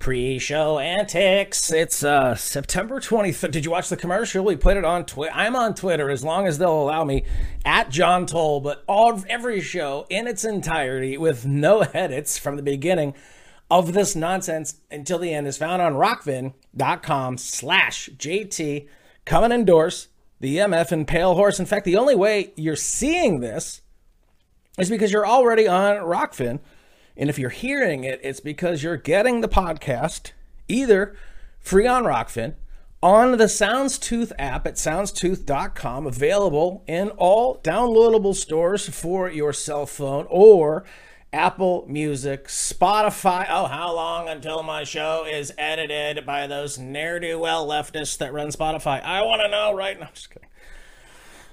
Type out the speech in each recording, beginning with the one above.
pre-show antics. It's uh, September 23rd. Did you watch the commercial? We put it on Twitter. I'm on Twitter as long as they'll allow me at John Toll, but all every show in its entirety with no edits from the beginning of this nonsense until the end is found on rokfin.com slash JT. Come and endorse the MF and Pale Horse. In fact, the only way you're seeing this is because you're already on Rokfin and if you're hearing it, it's because you're getting the podcast either free on Rokfin, on the Soundstooth app at soundstooth.com, available in all downloadable stores for your cell phone, or Apple Music, Spotify. Oh, how long until my show is edited by those ne'er do well leftists that run Spotify? I want to know right now. Just kidding.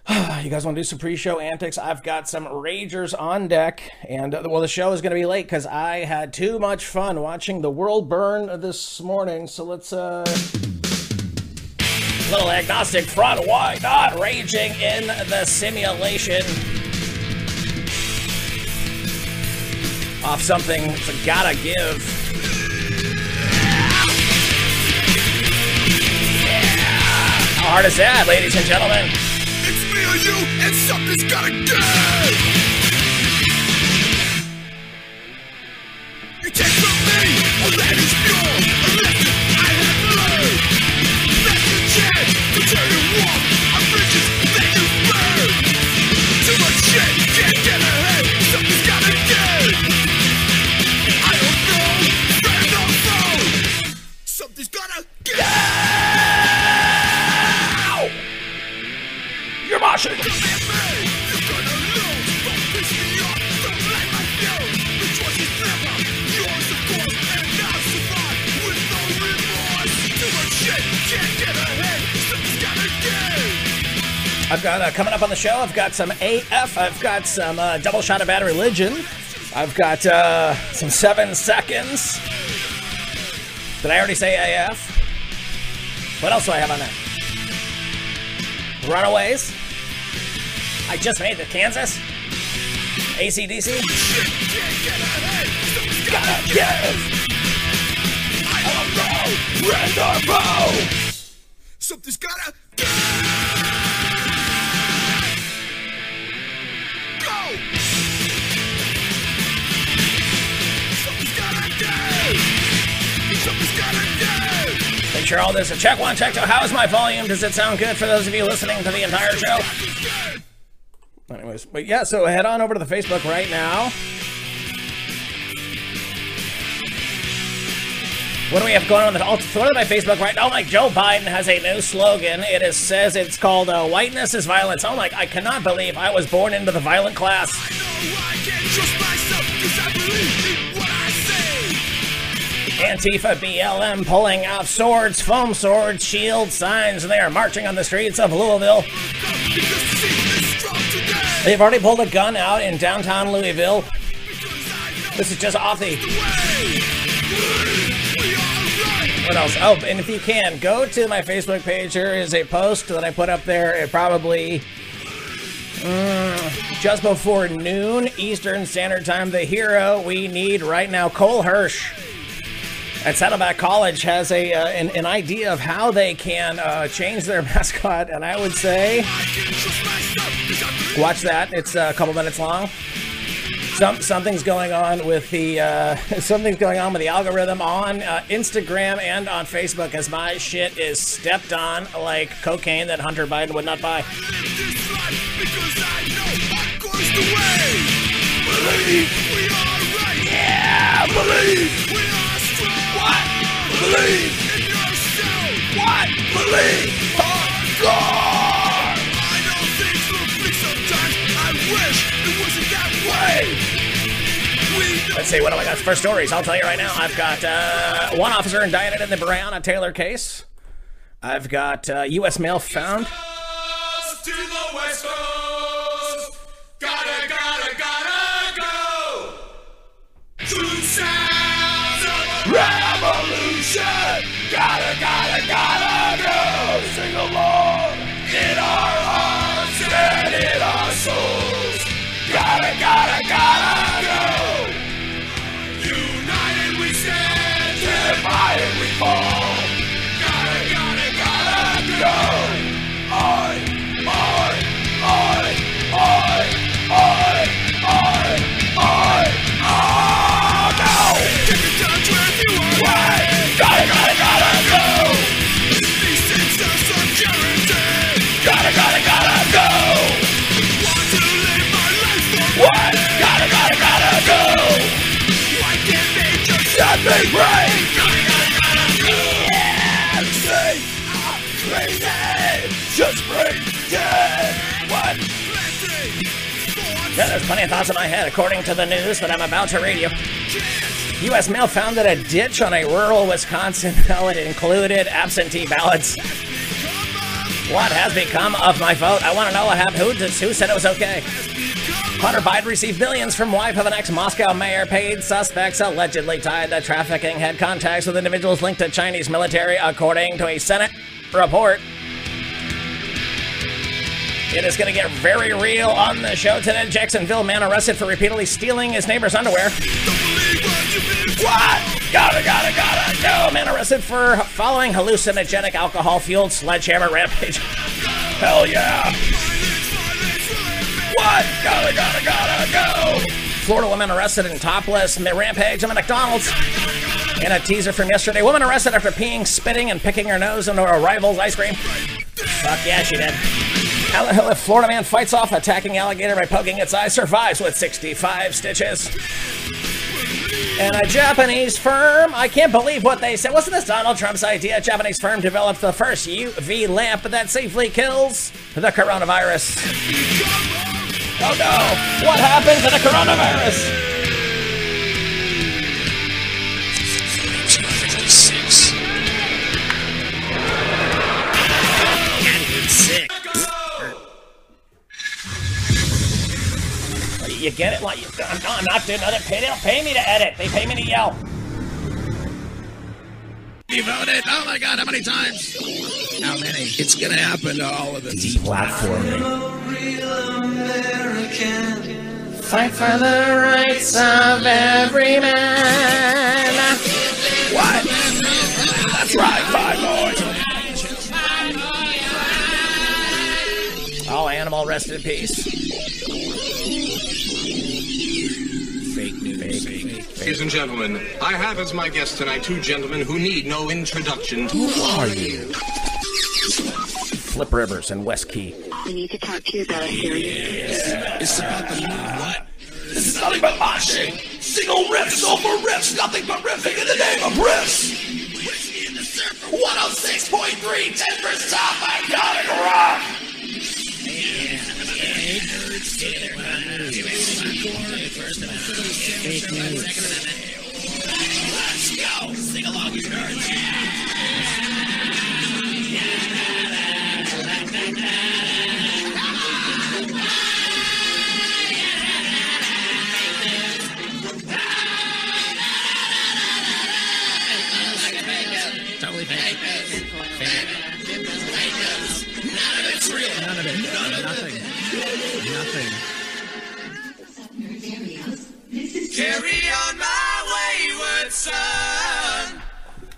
you guys want to do some pre-show antics? I've got some ragers on deck, and uh, well, the show is going to be late because I had too much fun watching the world burn this morning. So let's uh, little agnostic front. Why not raging in the simulation? Off something that's gotta give. How hard is that, ladies and gentlemen? You, and something's gotta give. You take from me, well that is pure. I've got uh, coming up on the show. I've got some AF. I've got some uh, double shot of bad religion. I've got uh, some seven seconds. Did I already say AF? What else do I have on that? Runaways. I just made the Kansas. ACDC. Gotta give. I. Something's gotta sure all this. Check one, check two. How is my volume? Does it sound good for those of you listening to the entire show? Anyways, but yeah, so head on over to the Facebook right now. What do we have going on? I'll throw it on my Facebook right now. Oh, like Joe Biden has a new slogan. It is says it's called uh, "Whiteness is Violence." I'm like, I cannot believe I was born into the violent class. Antifa BLM pulling out swords, foam swords, shields, signs, they are marching on the streets of Louisville. They've already pulled a gun out in downtown Louisville. This is just off the. What else? Oh, and if you can, go to my Facebook page. Here is a post that I put up there. It probably mm, just before noon Eastern Standard Time. The hero we need right now, Cole Hirsch at Saddleback College, has a uh, an, an idea of how they can uh, change their mascot, and I would say I can't trust myself 'cause I believe watch that. It's a couple minutes long. Some something's going on with the uh, something's going on with the algorithm on uh, Instagram and on Facebook as my shit is stepped on like cocaine that Hunter Biden would not buy. this life because I know hardcore's the way. Believe we are right. Yeah, believe Believe In yourself. what? Believe hardcore. I know things look big sometimes. I wish it wasn't that way. Let's see, what do I got for stories? I'll tell you right now. I've got uh, one officer indicted in the Breonna Taylor case. I've got uh, U.S. mail found. Coast to the west coast. Gotta, gotta, gotta go. Sounds of Revolution! Gotta, gotta, gotta go! Sing along! In our hearts and in our souls! Gotta, gotta, gotta Yeah, there's plenty of thoughts in my head, according to the news that I'm about to read you. U.S. mail found that a ditch on a rural Wisconsin ballot included absentee ballots. What has become of my vote? I want to know what happened. Who, who said it was okay? Hunter Biden received billions from wife of an ex-Moscow mayor. Paid suspects allegedly tied to trafficking had contacts with individuals linked to Chinese military, according to a Senate report. It is going to get very real on the show today. Jacksonville man arrested for repeatedly stealing his neighbor's underwear. What? Gotta, gotta, gotta go. Man arrested for following hallucinogenic alcohol-fueled sledgehammer rampage. Hell yeah. Gotta, gotta, gotta go. Florida woman arrested in topless rampage at McDonald's. In a teaser from yesterday, woman arrested after peeing, spitting, and picking her nose into a rival's ice cream. Fuck yeah, she did. Florida man fights off attacking alligator by poking its eye, survives with 65 stitches. And a Japanese firm, I can't believe what they said. Wasn't this Donald Trump's idea? A Japanese firm developed the first UV lamp that safely kills the coronavirus. Oh no! What happened to the coronavirus? You get it? Like, I'm not, I'm not they don't pay me to edit. They pay me to yell. You voted? Oh my god, how many times? How many? It's gonna happen to all of us. Deplatforming. Fight for the rights of every man. What? That's right, five boys. All animal rest in peace. Ladies and gentlemen, I have as my guest tonight two gentlemen who need no introduction. Who are you? Flip Rivers and West Key. We need to talk to you about a serious It's about the move. What? This is nothing but moshing. Single riffs over riffs, nothing but riffing in the name of riffs. 106.3 Denver's top iconic rock.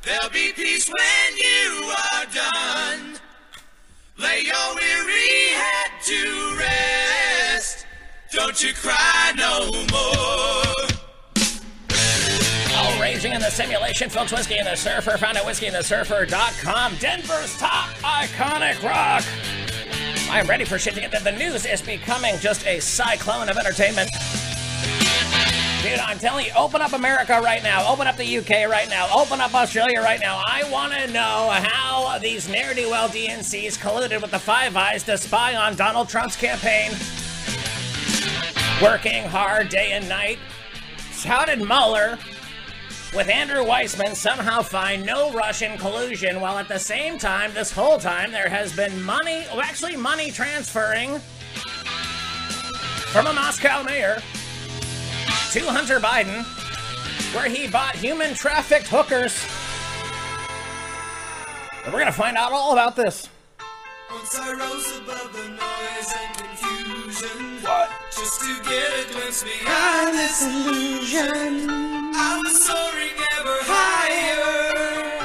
There'll be peace when you are done. Lay your weary head to rest. Don't you cry no more. All raging in the simulation, folks. Whiskey and the Surfer, found at whiskeyandthesurfer.com. Denver's top iconic rock. I'm ready for shit to get The news is becoming just a cyclone of entertainment. Dude, I'm telling you, open up America right now. Open up the UK right now. Open up Australia right now. I want to know how these ne'er-do-well DNCs colluded with the Five Eyes to spy on Donald Trump's campaign. Working hard day and night. How did Mueller, with Andrew Weissmann, somehow find no Russian collusion while at the same time, this whole time, there has been money, well, actually money transferring from a Moscow mayor to Hunter Biden, where he bought human trafficked hookers. And we're gonna find out all about this. Once I rose above the noise and confusion. What? Just to get a glimpse behind this illusion. I was soaring ever higher.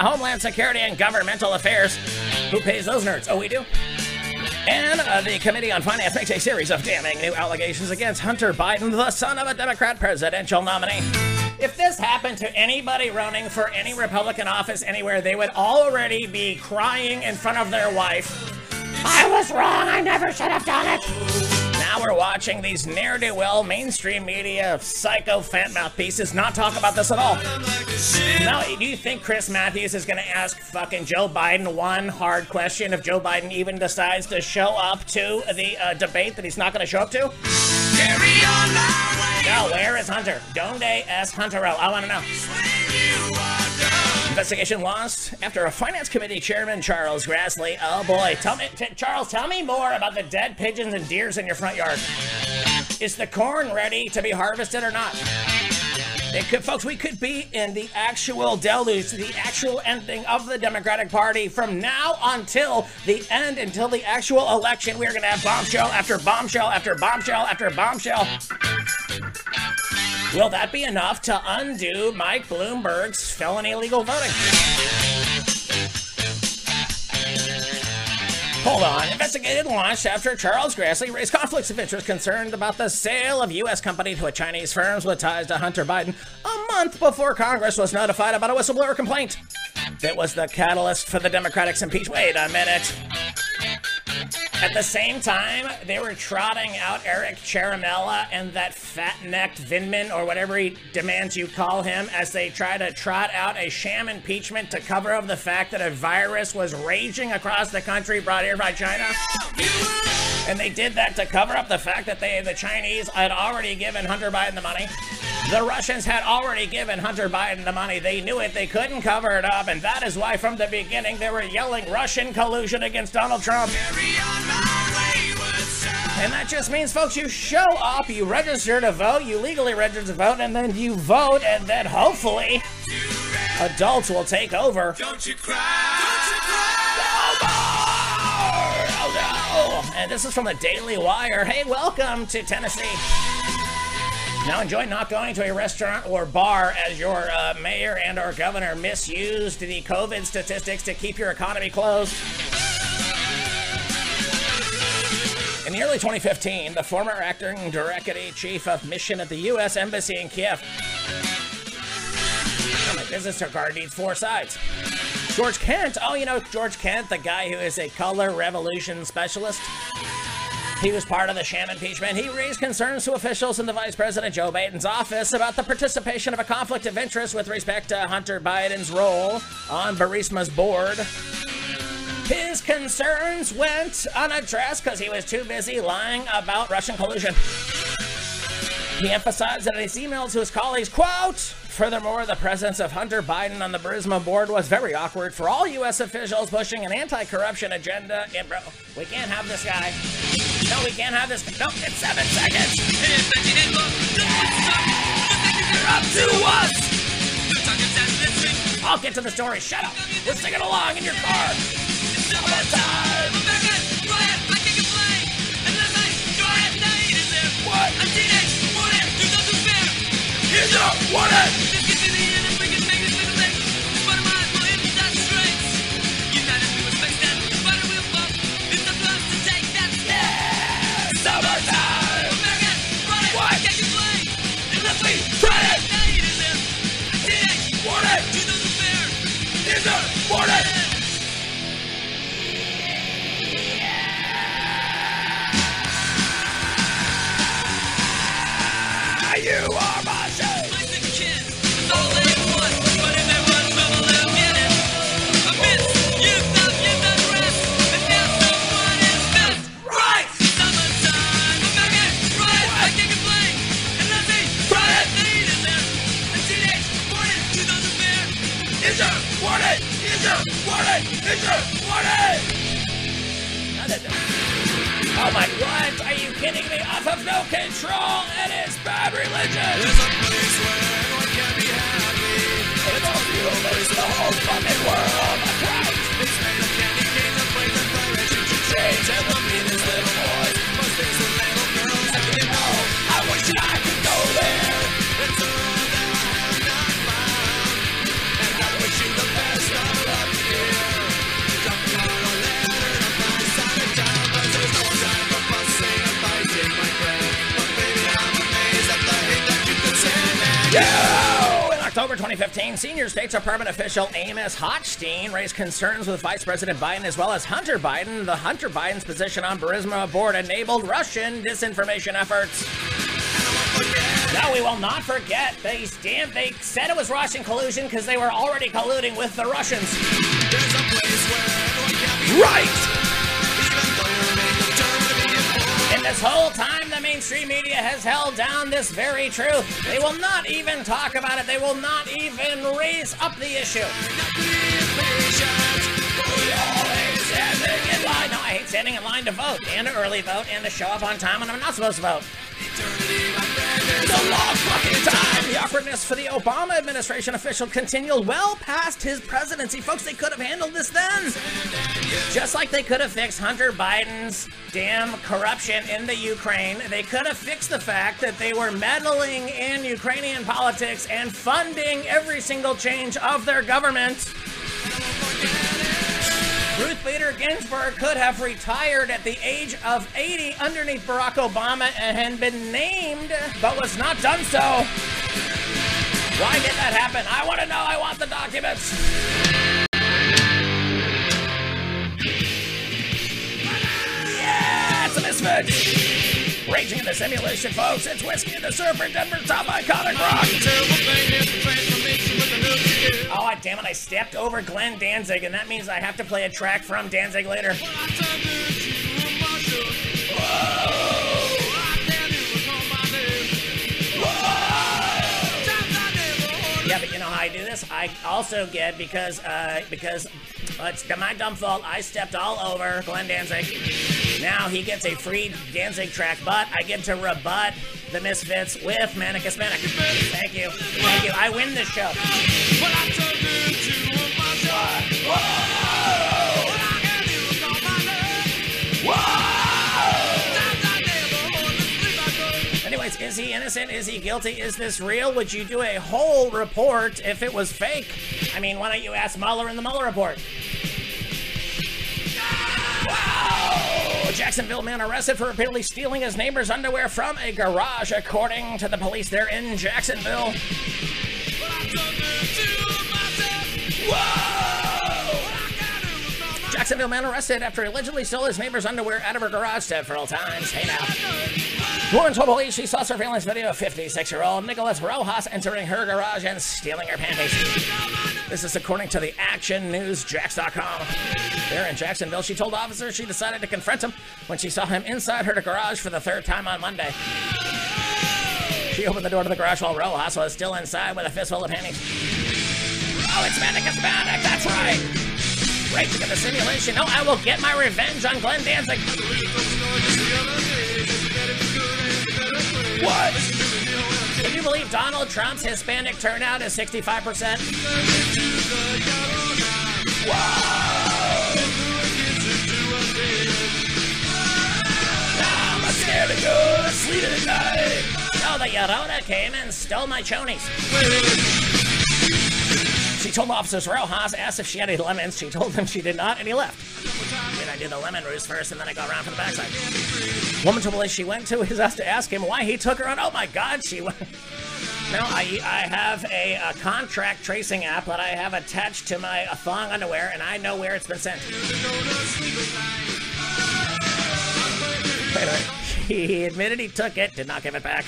Homeland Security and Governmental Affairs. Who pays those nerds? Oh, we do. And uh, the Committee on Finance makes a series of damning new allegations against Hunter Biden, the son of a Democrat presidential nominee. If this happened to anybody running for any Republican office anywhere, they would already be crying in front of their wife. I was wrong. I never should have done it. Now we're watching these ne'er do well mainstream media psycho fat mouthpieces not talk about this at all. Now, do you think Chris Matthews is going to ask fucking Joe Biden one hard question if Joe Biden even decides to show up to the uh, debate that he's not going to show up to? Carry on our way No, where is Hunter? Donde es Hunterell? I want to know. Investigation lost after a finance committee chairman, Charles Grassley. Oh boy, tell me, Charles, tell me more about the dead pigeons and deers in your front yard. Is the corn ready to be harvested or not? Could, folks, we could be in the actual deluge, the actual ending of the Democratic Party from now until the end, until the actual election. We're going to have bombshell after bombshell after bombshell after bombshell. Will that be enough to undo Mike Bloomberg's felony illegal voting? Hold on. Investigated launched after Charles Grassley raised conflicts of interest concerned about the sale of U.S. company to a Chinese firms with ties to Hunter Biden a month before Congress was notified about a whistleblower complaint. That was the catalyst for the Democrats' impeachment. Wait a minute. At the same time, they were trotting out Eric Ciaramella and that fat-necked Vindman, or whatever he demands you call him, as they try to trot out a sham impeachment to cover up the fact that a virus was raging across the country brought here by China. And they did that to cover up the fact that they, the Chinese, had already given Hunter Biden the money. The Russians had already given Hunter Biden the money. They knew it. They couldn't cover it up. And that is why, from the beginning, they were yelling Russian collusion against Donald Trump. And that just means, folks, you show up, you register to vote, you legally register to vote, and then you vote, and then hopefully adults will take over. Don't you cry. Don't you cry. Oh no! And this is from the Daily Wire. Hey, welcome to Tennessee. Now enjoy not going to a restaurant or bar as your uh, mayor and our governor misused the COVID statistics to keep your economy closed. In the early 2015, the former acting director chief of mission at the U.S. Embassy in Kiev. Oh, my business card needs four sides. George Kent. Oh, you know George Kent, the guy who is a color revolution specialist. He was part of the sham impeachment. He raised concerns to officials in the Vice President Joe Biden's office about the participation of a conflict of interest with respect to Hunter Biden's role on Burisma's board. His concerns went unaddressed because he was too busy lying about Russian collusion. He emphasized that in his email to his colleagues, quote, Furthermore, the presence of Hunter Biden on the Burisma board was very awkward for all U.S. officials pushing an anti-corruption agenda. Yeah, bro, we can't have this guy. No, we can't have this. No, it's seven seconds. I'll get to the story. Shut up. We're singing along in your car. What it? Warning? Is there warning? Oh my what? Are you kidding me? Off of no control! It is bad religion! There's a place where everyone can be happy. It's all you, it's the whole fucking world! That's right! It's made of candy canes and plays and pirates and chains. In October 2015, senior State Department official Amos Hochstein raised concerns with Vice President Biden as well as Hunter Biden. The Hunter Biden's position on Burisma board enabled Russian disinformation efforts. No, we will not forget. They damn, they said it was Russian collusion because they were already colluding with the Russians. Right. And this whole time, mainstream media has held down this very truth. They will not even talk about it. They will not even raise up the issue. No, I hate standing in line to vote and to early vote and to show up on time when I'm not supposed to vote. It's a long fucking time. The awkwardness for the Obama administration official continued well past his presidency. Folks, they could have handled this then. Just like they could have fixed Hunter Biden's damn corruption in the Ukraine, they could have fixed the fact that they were meddling in Ukrainian politics and funding every single change of their government. Ruth Bader Ginsburg could have retired at the age of 80 underneath Barack Obama and been named, but was not done so. Why did that happen? I want to know. I want the documents. Yeah, it's a misfit. Raging in the simulation, folks. It's Whiskey in the Surfer, Denver's top iconic rock. Oh, damn it. I stepped over Glenn Danzig, and that means I have to play a track from Danzig later. Yeah, but you know how I do this? I also get because uh, because uh, it's my dumb fault. I stepped all over Glenn Danzig. Now he gets a free Danzig track, but I get to rebut the Misfits with Manic Hispanic. Thank you, thank you. I win this show. Anyways, is he innocent? Is he guilty? Is this real? Would you do a whole report if it was fake? I mean, why don't you ask Mueller in the Mueller report? Jacksonville man arrested for repeatedly stealing his neighbor's underwear from a garage, according to the police there in Jacksonville. Whoa! Jacksonville man arrested after allegedly stole his neighbor's underwear out of her garage several times. Hey now. Woman told police she saw surveillance video of 56 year old Nicholas Rojas entering her garage and stealing her panties. This is according to the actionnewsjax.com. There in Jacksonville, she told officers she decided to confront him when she saw him inside her garage for the third time on Monday. She opened the door to the garage while Rojas was still inside with a fistful of panties. Oh, it's Manic, it's Manic, that's right! Raging in the simulation. No, I will get my revenge on Glenn Danzig. What? Can you believe Donald Trump's Hispanic turnout is 65%? Whoa! I'm scared to go to sleep at night. Oh, the Llorona came and stole my chonies. She told officers Rojas asked if she had any lemons. She told them she did not, and he left. Did the lemon roost first, and then I go around from the backside. Woman told police she went to his house to ask him why he took her on. Oh my God, she went. No, I, I have a, a contract tracing app that I have attached to my thong underwear, and I know where it's been sent. Wait minute. He admitted he took it, did not give it back.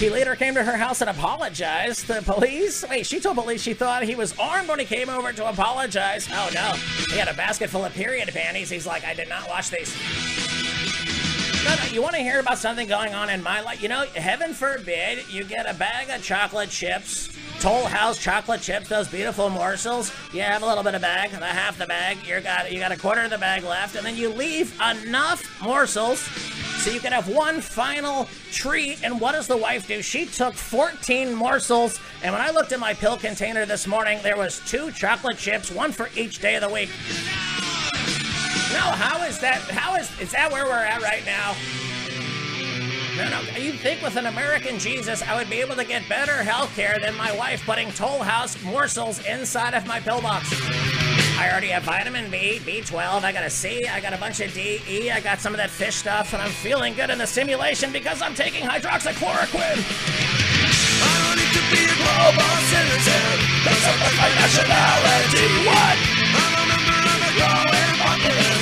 He later came to her house and apologized to police. Wait, she told police she thought he was armed when he came over to apologize. Oh no, he had a basket full of period panties. He's like, I did not wash these. No, no, you want to hear about something going on in my life? You know, heaven forbid you get a bag of chocolate chips, Toll House chocolate chips, those beautiful morsels. You have a little bit of bag, the half the bag. You got you got a quarter of the bag left, and then you leave enough morsels so you can have one final treat. And what does the wife do? She took 14 morsels, and when I looked in my pill container this morning, there was two chocolate chips, one for each day of the week. No, how is that? How is is that where we're at right now? No, no. You'd think with an American Jesus, I would be able to get better health care than my wife putting Toll House morsels inside of my pill box. I already have vitamin B, B12, I got a C, I got a bunch of D, E, I got some of that fish stuff, and I'm feeling good in the simulation because I'm taking hydroxychloroquine. I don't need to be a global citizen. That's not my nationality. What? I'm a member of a growing populace.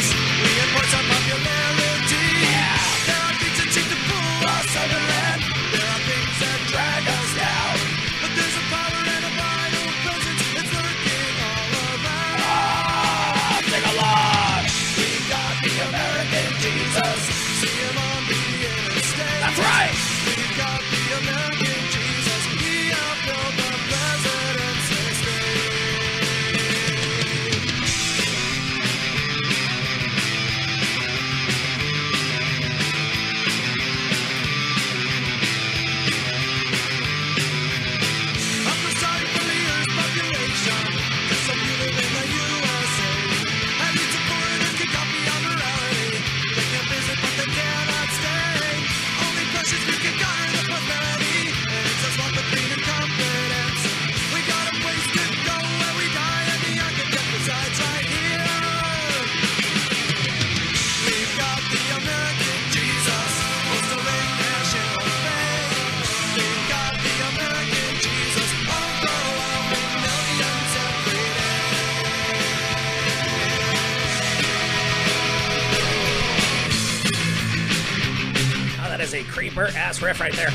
Riff right there.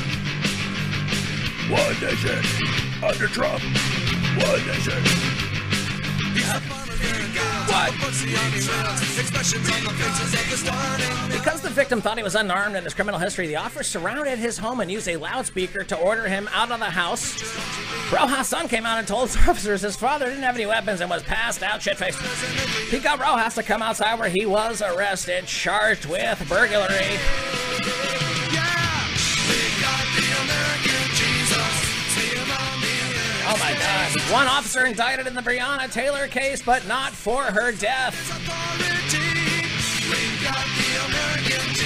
One nation under Trump. One nation. What? Expressions on the faces of the stunning Because the victim thought he was unarmed and his criminal history, the officers surrounded his home and used a loudspeaker to order him out of the house. Rojas' son came out and told the officers his father didn't have any weapons and was passed out shit faced. He got Rojas to come outside where he was arrested, charged with burglary. One officer indicted in the Breonna Taylor case, but not for her death.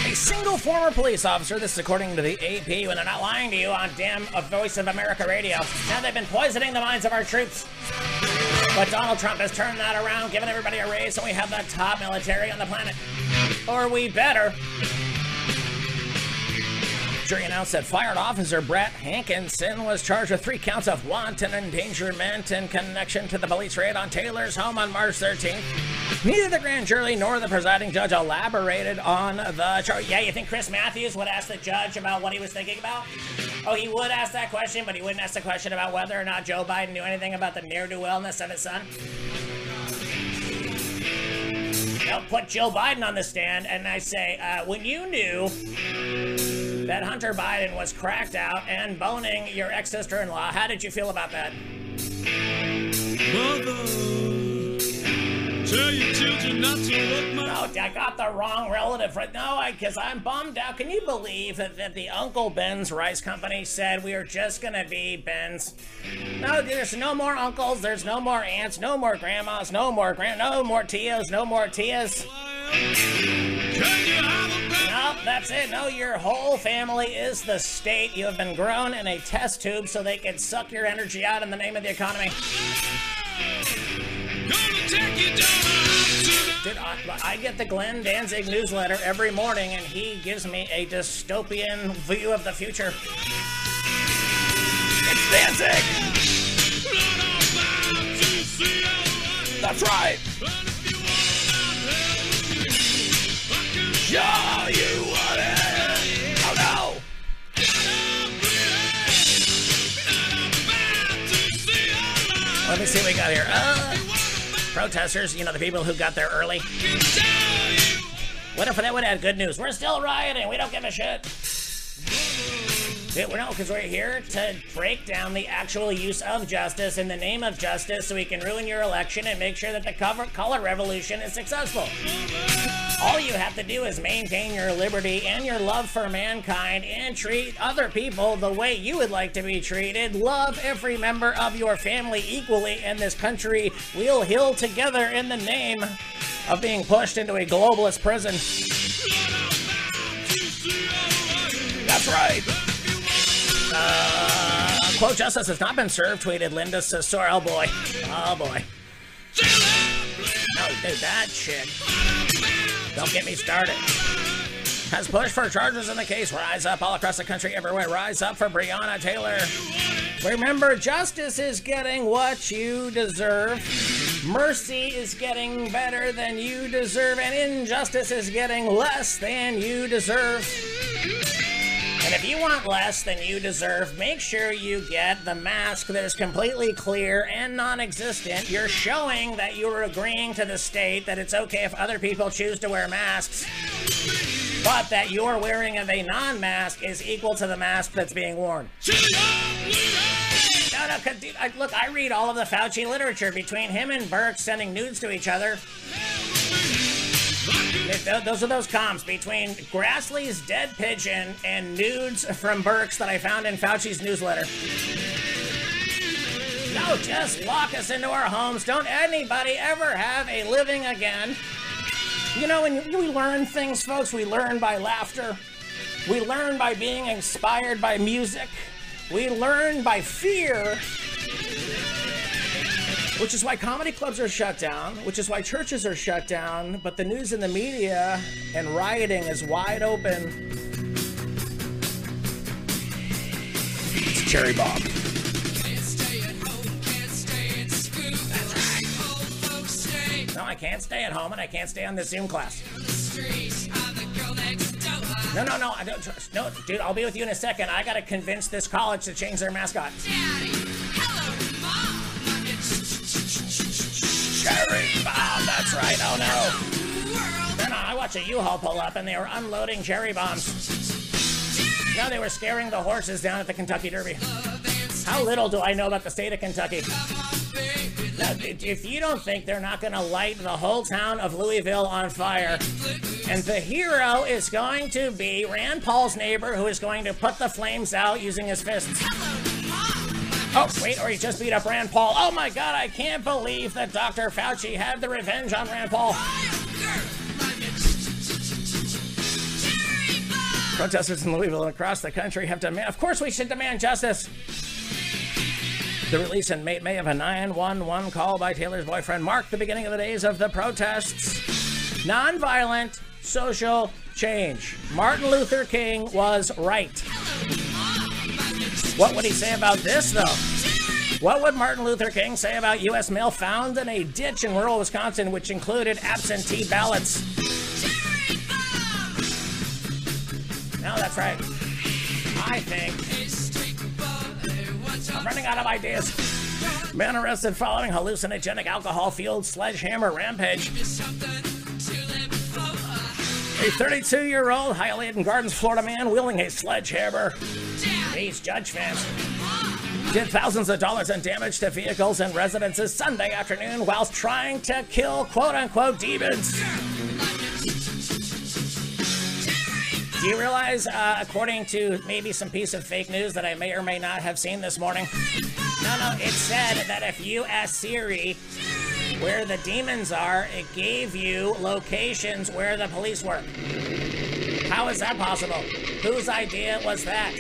A single former police officer, this is according to the AP, when they're not lying to you on damn A Voice of America radio. Now they've been poisoning the minds of our troops. But Donald Trump has turned that around, giving everybody a raise, and we have the top military on the planet. Or we better. Jury announced that fired officer Brett Hankison was charged with three counts of wanton endangerment in connection to the police raid on Taylor's home on March 13th. Neither the grand jury nor the presiding judge elaborated on the charge. Yeah, you think Chris Matthews would ask the judge about what he was thinking about? Oh, he would ask that question, but he wouldn't ask the question about whether or not Joe Biden knew anything about the ne'er-do-wellness of his son? They'll put Joe Biden on the stand, and I say, uh, when you knew that Hunter Biden was cracked out and boning your ex sister in law. How did you feel about that? Mother, tell your children not to look my Oh, I got the wrong relative. Right? No, I because I'm bummed out. Can you believe that, that the Uncle Ben's Rice Company said we are just gonna be Ben's? No, there's no more uncles. There's no more aunts. No more grandmas. No more grand. No more tias. No more tias. Can you have that's it. No, your whole family is the state. You have been grown in a test tube so they can suck your energy out in the name of the economy. Dude, I, I get the Glenn Danzig newsletter every morning, and he gives me a dystopian view of the future. It's Danzig! That's right! Show you what it! Let me see what we got here. Uh, protesters, you know, the people who got there early. What if they would have had good news? We're still rioting. We don't give a shit. Well, no, because we're here to break down the actual use of justice in the name of justice so we can ruin your election and make sure that the cover- color revolution is successful. All you have to do is maintain your liberty and your love for mankind and treat other people the way you would like to be treated. Love every member of your family equally, and this country will heal together in the name of being pushed into a globalist prison. That's right. Uh, quote, justice has not been served, tweeted Linda Sarsour. Oh boy. Oh boy. No, dude, that chick. Don't get me started. has pushed for charges in the case. Rise up all across the country, everywhere. Rise up for Breonna Taylor. Remember, justice is getting what you deserve. Mercy is getting better than you deserve, and injustice is getting less than you deserve. And if you want less than you deserve, make sure you get the mask that is completely clear and non existent. You're showing that you're agreeing to the state that it's okay if other people choose to wear masks, but that your wearing of a non mask is equal to the mask that's being worn. No, no, dude, I, look, I read all of the Fauci literature between him and Burke sending nudes to each other. Th- th- Those are those comms between Grassley's dead pigeon and nudes from Birx that I found in Fauci's newsletter. No, just lock us into our homes. Don't anybody ever have a living again. You know, when we learn things, folks, we learn by laughter. We learn by being inspired by music. We learn by fear. Which is why comedy clubs are shut down, which is why churches are shut down, but the news and the media and rioting is wide open. It's Cherry Bomb. No, I can't stay at home and I can't stay on this Zoom class. No, no, no, I don't. No, dude, I'll be with you in a second. I gotta convince this college to change their mascot. Cherry bomb, that's right. Oh no. No, I watched a U-Haul pull up and they were unloading cherry bombs. No, they were scaring the horses down at the Kentucky Derby. How little do I know about the state of Kentucky? Now, if you don't think they're not going to light the whole town of Louisville on fire, and the hero is going to be Rand Paul's neighbor who is going to put the flames out using his fists. Oh, wait, or he just beat up Rand Paul. Oh my god, I can't believe that Dr. Fauci had the revenge on Rand Paul. Protesters in Louisville and across the country have demand. Of course, we should demand justice. The release in May, May of a 911 call by Taylor's boyfriend marked the beginning of the days of the protests. Nonviolent social change. Martin Luther King was right. What would he say about this, though? What would Martin Luther King say about U.S. mail found in a ditch in rural Wisconsin, which included absentee ballots? No, that's right. I think I'm running out of ideas. Man arrested following hallucinogenic alcohol fueled sledgehammer rampage. A 32 year old Hialeah Gardens, Florida man wielding a sledgehammer. Judge fans did thousands of dollars in damage to vehicles and residences Sunday afternoon whilst trying to kill quote unquote demons. Do you realize, uh, according to maybe some piece of fake news that I may or may not have seen this morning? No, no, it said that if you ask Siri where the demons are, it gave you locations where the police were. How is that possible? Whose idea was that?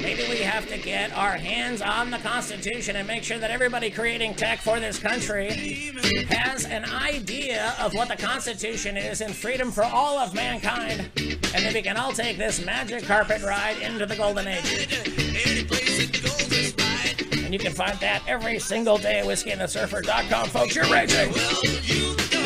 Maybe we have to get our hands on the Constitution and make sure that everybody creating tech for this country has an idea of what the Constitution is and freedom for all of mankind. And then we can all take this magic carpet ride into the Golden Age. And you can find that every single day at whiskeyandthesurfer.com, folks. You're raging.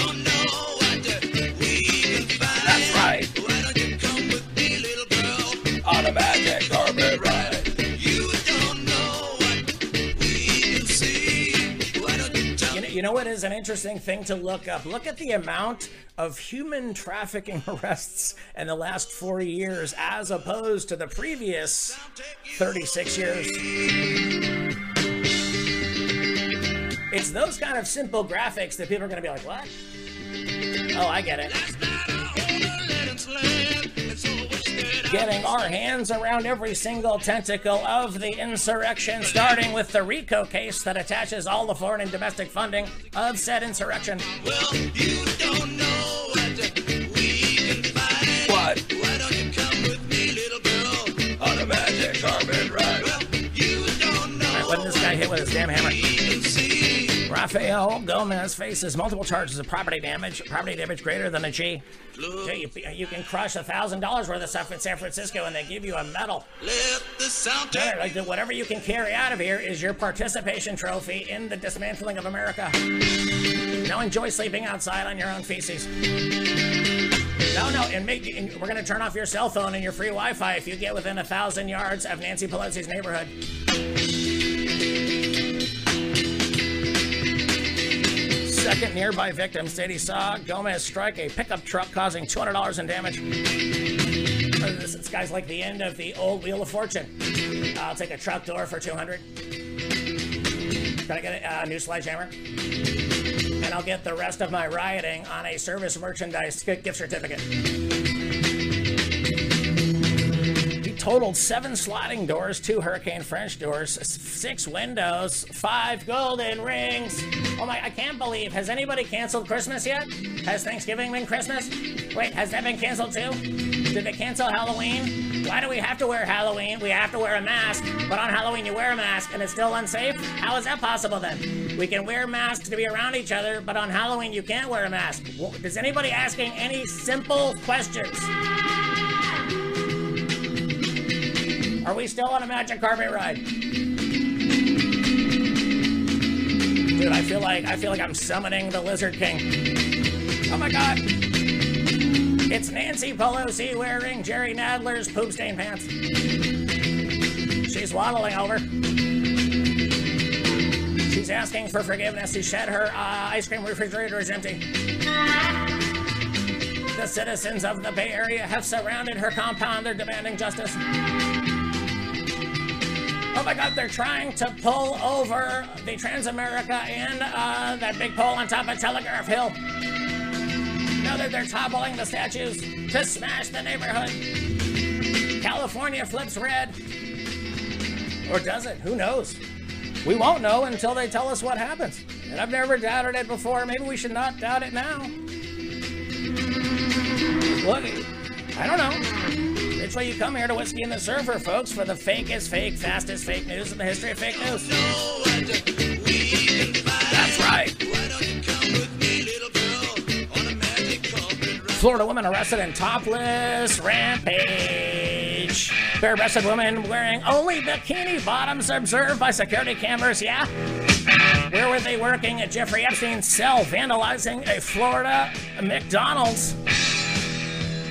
You know, what is an interesting thing to look up? Look at the amount of human trafficking arrests in the last four years as opposed to the previous 36 years. It's those kind of simple graphics that people are going to be like, what? Oh, I get it. Getting our hands around every single tentacle of the insurrection, starting with the RICO case that attaches all the foreign and domestic funding of said insurrection. Well, you don't know what we can find. What? Why don't you come with me, little girl? On a magic carpet ride. Well, you don't know All right, what did this guy hit with his damn hammer? Rafael Gomez faces multiple charges of property damage, property damage greater than a G. Gee, you, you can crush a thousand dollars worth of stuff in San Francisco and they give you a medal. Let the sound Yeah, like the- whatever you can carry out of here is your participation trophy in the dismantling of America. Now enjoy sleeping outside on your own feces. No, no, and, make, and we're gonna turn off your cell phone and your free Wi-Fi if you get within a thousand yards of Nancy Pelosi's neighborhood. Second nearby victim said he saw Gomez strike a pickup truck, causing $200 in damage. This, this guy's like the end of the old Wheel of Fortune. I'll take a truck door for 200. Can I get a uh, new sledgehammer? And I'll get the rest of my rioting on a service merchandise gift certificate. Totaled seven sliding doors, two Hurricane French doors, six windows, five golden rings. Oh my, I can't believe. Has anybody canceled Christmas yet? Has Thanksgiving been Christmas? Wait, has that been canceled too? Did they cancel Halloween? Why do we have to wear Halloween? We have to wear a mask, but on Halloween you wear a mask and it's still unsafe? How is that possible then? We can wear masks to be around each other, but on Halloween you can't wear a mask. Is anybody asking any simple questions? Are we still on a magic carpet ride? Dude, I feel like I feel like I'm summoning the Lizard King. Oh my god. It's Nancy Pelosi wearing Jerry Nadler's poop stained pants. She's waddling over. She's asking for forgiveness. She said her uh, ice cream refrigerator is empty. The citizens of the Bay Area have surrounded her compound. They're demanding justice. Oh my god, they're trying to pull over the Transamerica and uh, that big pole on top of Telegraph Hill. Now that they're toppling the statues to smash the neighborhood. California flips red. Or does it? Who knows? We won't know until they tell us what happens. And I've never doubted it before. Maybe we should not doubt it now. Look, I don't know. That's why you come here to Whiskey and the Surfer, folks, for the fakest fake, fastest fake news in the history of fake news. That's right. Florida woman arrested in topless rampage. Bare-breasted woman wearing only bikini bottoms observed by security cameras. Yeah. Where were they working at Jeffrey Epstein's cell, vandalizing a Florida McDonald's?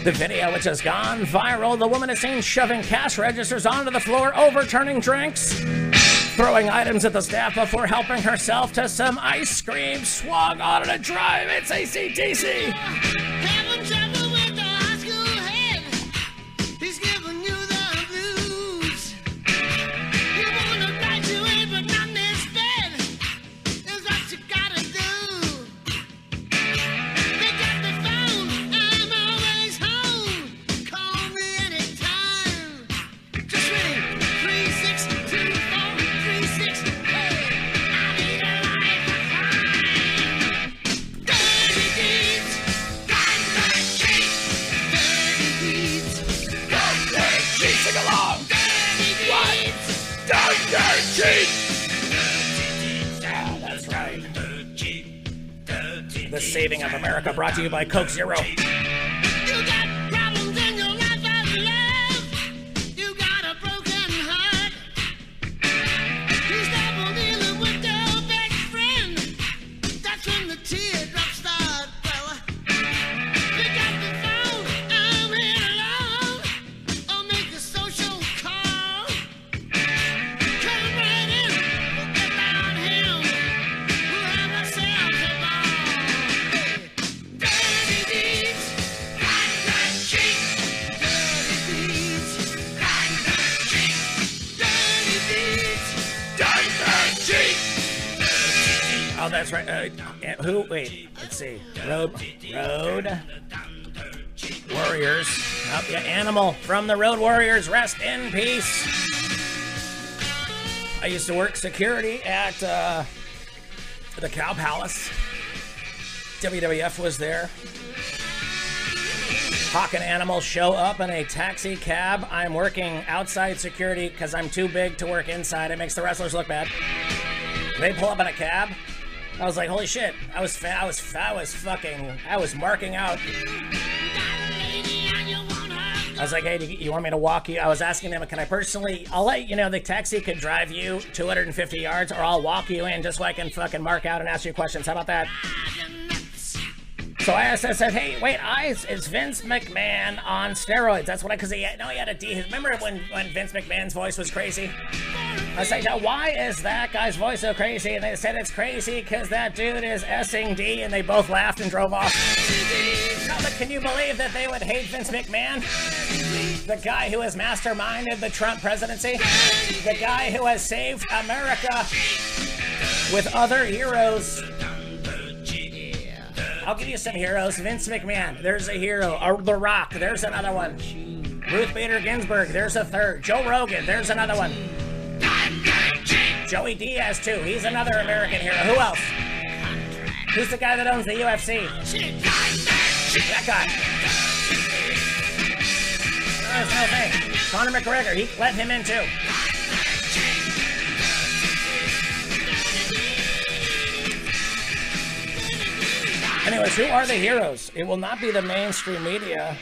The video, which has gone viral, the woman is seen shoving cash registers onto the floor, overturning drinks, throwing items at the staff before helping herself to some ice cream swung on a drive. It's ACTC. America brought to you by Coke Zero. Oh, that's right. Uh, who? Wait, let's see. Road, Road Warriors. Oh, yeah, Animal from the Road Warriors. Rest in peace. I used to work security at uh, the Cow Palace. WWF was there. Hawk and Animal show up in a taxi cab. I'm working outside security because I'm too big to work inside. It makes the wrestlers look bad. They pull up in a cab. I was like, holy shit! I was fa- I was fa- I was fucking I was marking out. I was like, hey, you, you want me to walk you? I was asking them, can I personally? I'll let you know the taxi could drive you 250 yards, or I'll walk you in just so I can fucking mark out and ask you questions. How about that? So I said, hey, wait, I, is Vince McMahon on steroids? That's what I, because he, no, he had a D. Remember when, when Vince McMahon's voice was crazy? I said, now why is that guy's voice so crazy? And they said it's crazy because that dude is S-ing D, and they both laughed and drove off. No, but can you believe that they would hate Vince McMahon? The guy who has masterminded the Trump presidency? The guy who has saved America with other heroes? I'll give you some heroes. Vince McMahon, there's a hero. Uh, the Rock, there's another one. Ruth Bader Ginsburg, there's a third. Joe Rogan, there's another one. Joey Diaz, too. He's another American hero. Who else? Who's the guy that owns the UFC? That guy. No, no thing. Conor McGregor, he let him in too. Anyways, who are the heroes? It will not be the mainstream media.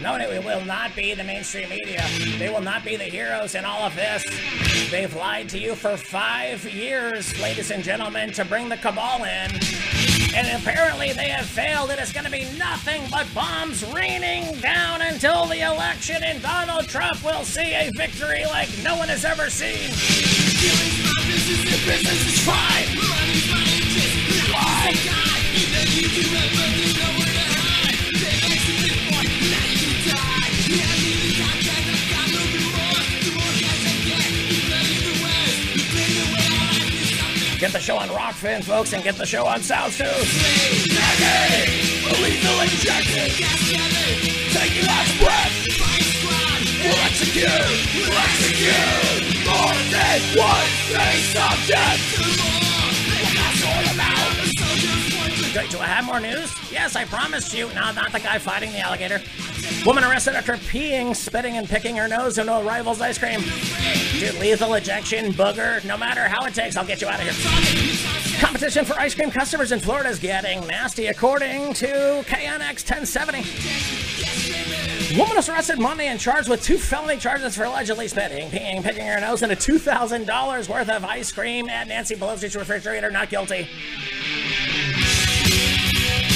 No, it will not be the mainstream media. They will not be the heroes in all of this. They've lied to you for five years, ladies and gentlemen, to bring the cabal in. And apparently they have failed. It is going to be nothing but bombs raining down until the election, and Donald Trump will see a victory like no one has ever seen. Business is fine. Get the show on Rokfin, folks, and get the show on South too. Lethal injection. Take your last breath. We'll execute. We'll execute. More than one thing subject. Do, do I have more news? Yes, I promised you. No, not the guy fighting the alligator. Woman arrested after peeing, spitting, and picking her nose into a rival's ice cream. Dude, lethal ejection, booger, no matter how it takes, I'll get you out of here. Competition for ice cream customers in Florida is getting nasty, according to KNX 1070. Woman was arrested Monday and charged with two felony charges for allegedly spitting, peeing, picking her nose into $2,000 worth of ice cream at Nancy Pelosi's refrigerator. Not guilty.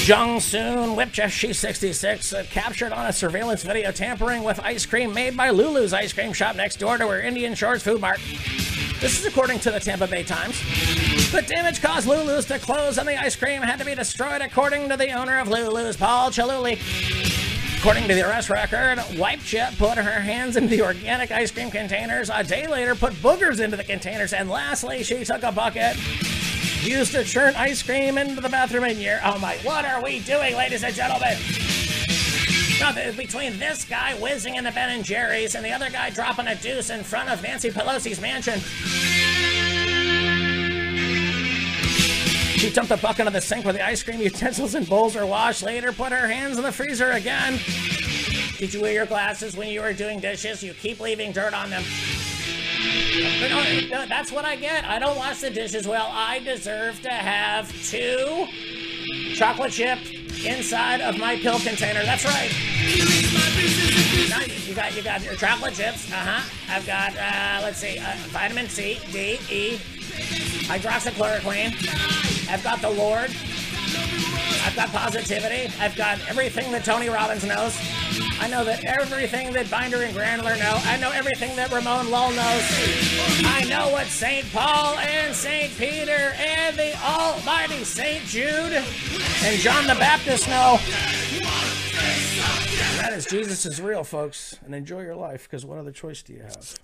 Jung Soon Whipcha, she's 66, uh, captured on a surveillance video tampering with ice cream made by Lulu's ice cream shop next door to her Indian Shores Food Mart. This is according to the Tampa Bay Times. The damage caused Lulu's to close and the ice cream had to be destroyed according to the owner of Lulu's, Paul Chaluli. According to the arrest record, Wipecha put her hands into the organic ice cream containers. A day later, put boogers into the containers. And lastly, she took a bucket, used to churn ice cream into the bathroom in your. Oh my, what are we doing, ladies and gentlemen? No, between this guy whizzing in the Ben and Jerry's and the other guy dropping a deuce in front of Nancy Pelosi's mansion. She dumped the bucket into the sink where the ice cream utensils and bowls are washed. Later, put her hands in the freezer again. Did you wear your glasses when you were doing dishes? You keep leaving dirt on them. No, that's what I get. I don't wash the dishes well. I deserve to have two chocolate chip inside of my pill container. That's right. You got you got your chocolate chips. Uh huh. I've got uh, let's see, uh, vitamin C, D, E, hydroxychloroquine. I've got the Lord. I've got positivity. I've got everything that Tony Robbins knows. I know that everything that Binder and Grandler know. I know everything that Ramon Lull knows. I know what St. Paul and St. Peter and the almighty St. Jude and John the Baptist know. That is Jesus is real, folks. And enjoy your life, because what other choice do you have?